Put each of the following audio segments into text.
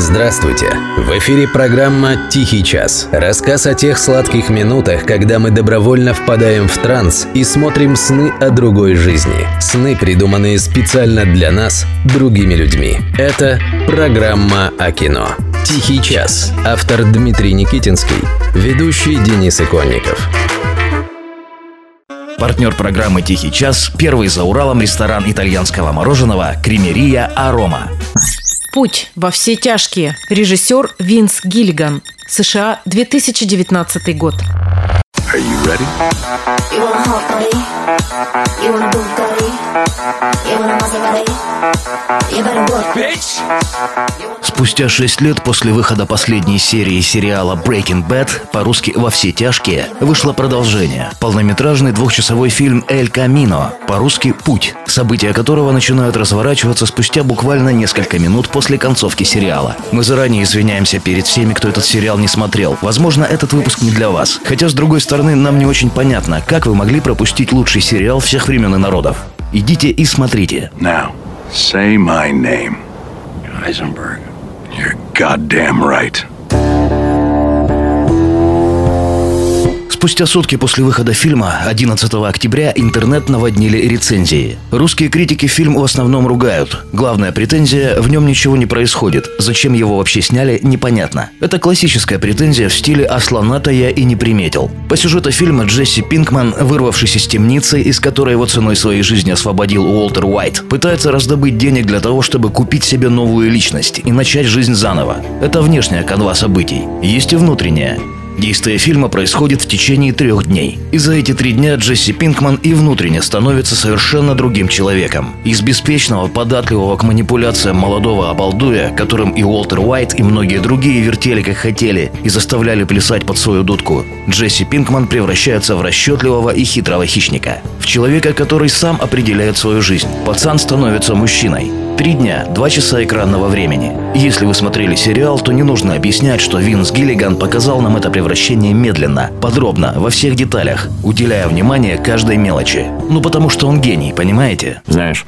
Здравствуйте! В эфире программа «Тихий час». Рассказ о тех сладких минутах, когда мы добровольно впадаем в транс и смотрим сны о другой жизни. Сны, придуманные специально для нас, другими людьми. Это программа о кино. «Тихий час». Автор Дмитрий Никитинский. Ведущий Денис Иконников. Партнер программы «Тихий час» – первый за Уралом ресторан итальянского мороженого «Кремерия Арома». Путь во все тяжкие. Режиссер Винс Гиллиган. США, 2019 год. Are you ready? You want a hot body? You want a Bugatti? You want a Maserati? You better work. Спустя шесть лет после выхода последней серии сериала Breaking Bad, по-русски «Во все тяжкие», вышло продолжение. Полнометражный двухчасовой фильм «Эль Камино», по-русски «Путь», события которого начинают разворачиваться спустя буквально несколько минут после концовки сериала. Мы заранее извиняемся перед всеми, кто этот сериал не смотрел. Возможно, этот выпуск не для вас. Хотя, с другой стороны, нам не очень понятно, как вы могли пропустить лучший сериал всех времен и народов. Идите и смотрите. Now, say my name. Heisenberg. You're goddamn right. Спустя сутки после выхода фильма, 11 октября, интернет наводнили рецензии. Русские критики фильм в основном ругают. Главная претензия – в нем ничего не происходит. Зачем его вообще сняли, непонятно. Это классическая претензия в стиле «Асланата я и не приметил». По сюжету фильма Джесси Пинкман, вырвавшись из темницы, из которой его ценой своей жизни освободил Уолтер Уайт, пытается раздобыть денег для того, чтобы купить себе новую личность и начать жизнь заново. Это внешняя канва событий. Есть и внутренняя. Действие фильма происходит в течение трех дней. И за эти три дня Джесси Пинкман и внутренне становится совершенно другим человеком. Из беспечного, податливого к манипуляциям молодого обалдуя, которым и Уолтер Уайт, и многие другие вертели как хотели и заставляли плясать под свою дудку, Джесси Пинкман превращается в расчетливого и хитрого хищника. В человека, который сам определяет свою жизнь. Пацан становится мужчиной. Три дня, два часа экранного времени. Если вы смотрели сериал, то не нужно объяснять, что Винс Гиллиган показал нам это превращение медленно, подробно, во всех деталях, уделяя внимание каждой мелочи. Ну потому что он гений, понимаете? Знаешь,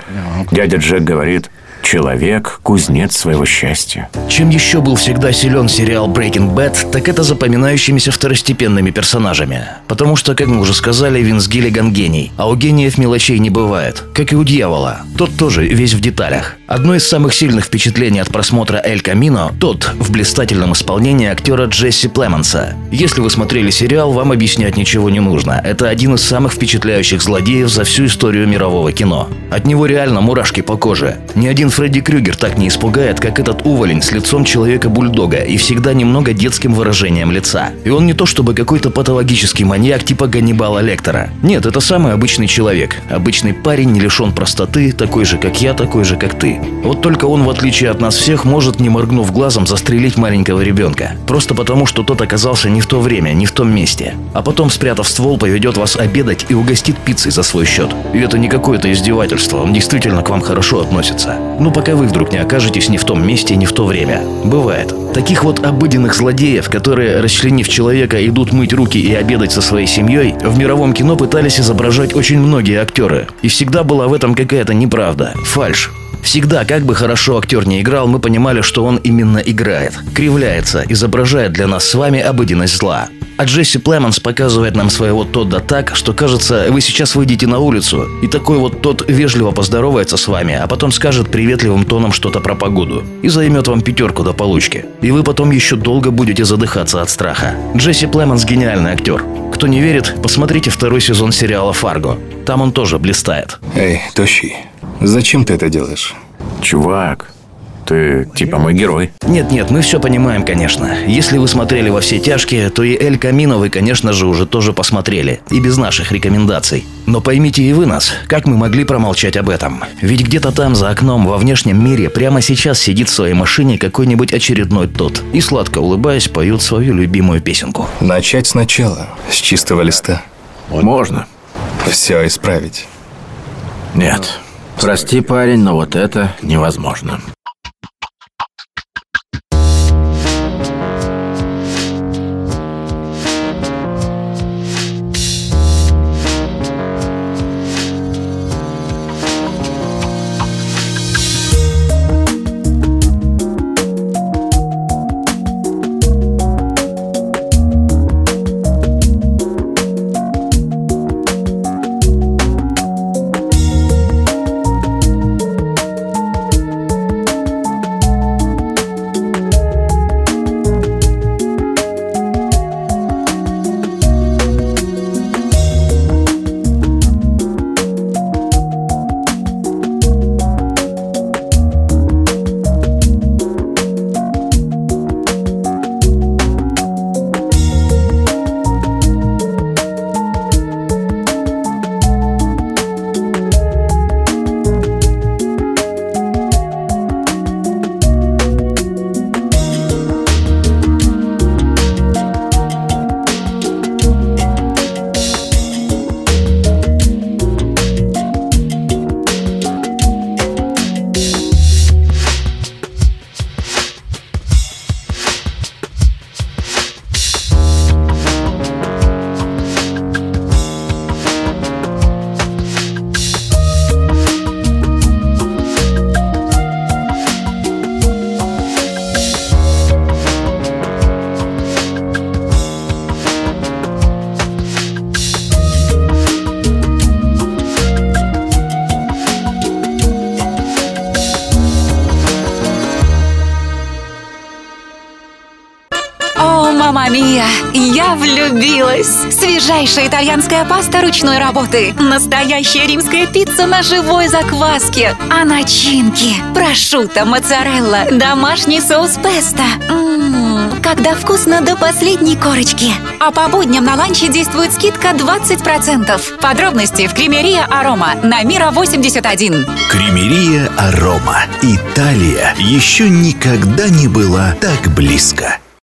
дядя Джек говорит, человек – кузнец своего счастья. Чем еще был всегда силен сериал Breaking Bad, так это запоминающимися второстепенными персонажами. Потому что, как мы уже сказали, Винс Гиллиган гений, а у гениев мелочей не бывает. Как и у дьявола. Тот тоже весь в деталях. Одно из самых сильных впечатлений от просмотра «Эль Камино» – тот в блистательном исполнении актера Джесси Племонса. Если вы смотрели сериал, вам объяснять ничего не нужно. Это один из самых впечатляющих злодеев за всю историю мирового кино. От него реально мурашки по коже. Ни один Фредди Крюгер так не испугает, как этот уволень с лицом человека-бульдога и всегда немного детским выражением лица. И он не то чтобы какой-то патологический маньяк типа Ганнибала Лектора. Нет, это самый обычный человек. Обычный парень, не лишен простоты, такой же, как я, такой же, как ты. Вот только он, в отличие от нас всех, может, не моргнув глазом, застрелить маленького ребенка. Просто потому, что тот оказался не в то время, не в том месте. А потом, спрятав ствол, поведет вас обедать и угостит пиццей за свой счет. И это не какое-то издевательство, он действительно к вам хорошо относится. Ну, пока вы вдруг не окажетесь не в том месте, не в то время. Бывает. Таких вот обыденных злодеев, которые, расчленив человека, идут мыть руки и обедать со своей семьей, в мировом кино пытались изображать очень многие актеры. И всегда была в этом какая-то неправда, фальшь. Всегда, как бы хорошо актер не играл, мы понимали, что он именно играет. Кривляется, изображает для нас с вами обыденность зла. А Джесси Племонс показывает нам своего Тодда так, что кажется, вы сейчас выйдете на улицу, и такой вот тот вежливо поздоровается с вами, а потом скажет приветливым тоном что-то про погоду. И займет вам пятерку до получки. И вы потом еще долго будете задыхаться от страха. Джесси Племонс гениальный актер. Кто не верит, посмотрите второй сезон сериала «Фарго». Там он тоже блистает. Эй, Тощий, зачем ты это делаешь? Чувак, ты типа мой герой. Нет-нет, мы все понимаем, конечно. Если вы смотрели во все тяжкие, то и Эль Камино вы, конечно же, уже тоже посмотрели. И без наших рекомендаций. Но поймите и вы нас, как мы могли промолчать об этом? Ведь где-то там, за окном, во внешнем мире, прямо сейчас сидит в своей машине какой-нибудь очередной тот. И сладко улыбаясь, поют свою любимую песенку. Начать сначала, с чистого листа. Можно. Все исправить. Нет. Прости, парень, но вот это невозможно. Мама Мия, я влюбилась. Свежайшая итальянская паста ручной работы. Настоящая римская пицца на живой закваске. А начинки? Прошутто, моцарелла, домашний соус песто. М-м, когда вкусно до последней корочки. А по будням на ланче действует скидка 20%. Подробности в Кремерия Арома на Мира 81. Кремерия Арома. Италия еще никогда не была так близко.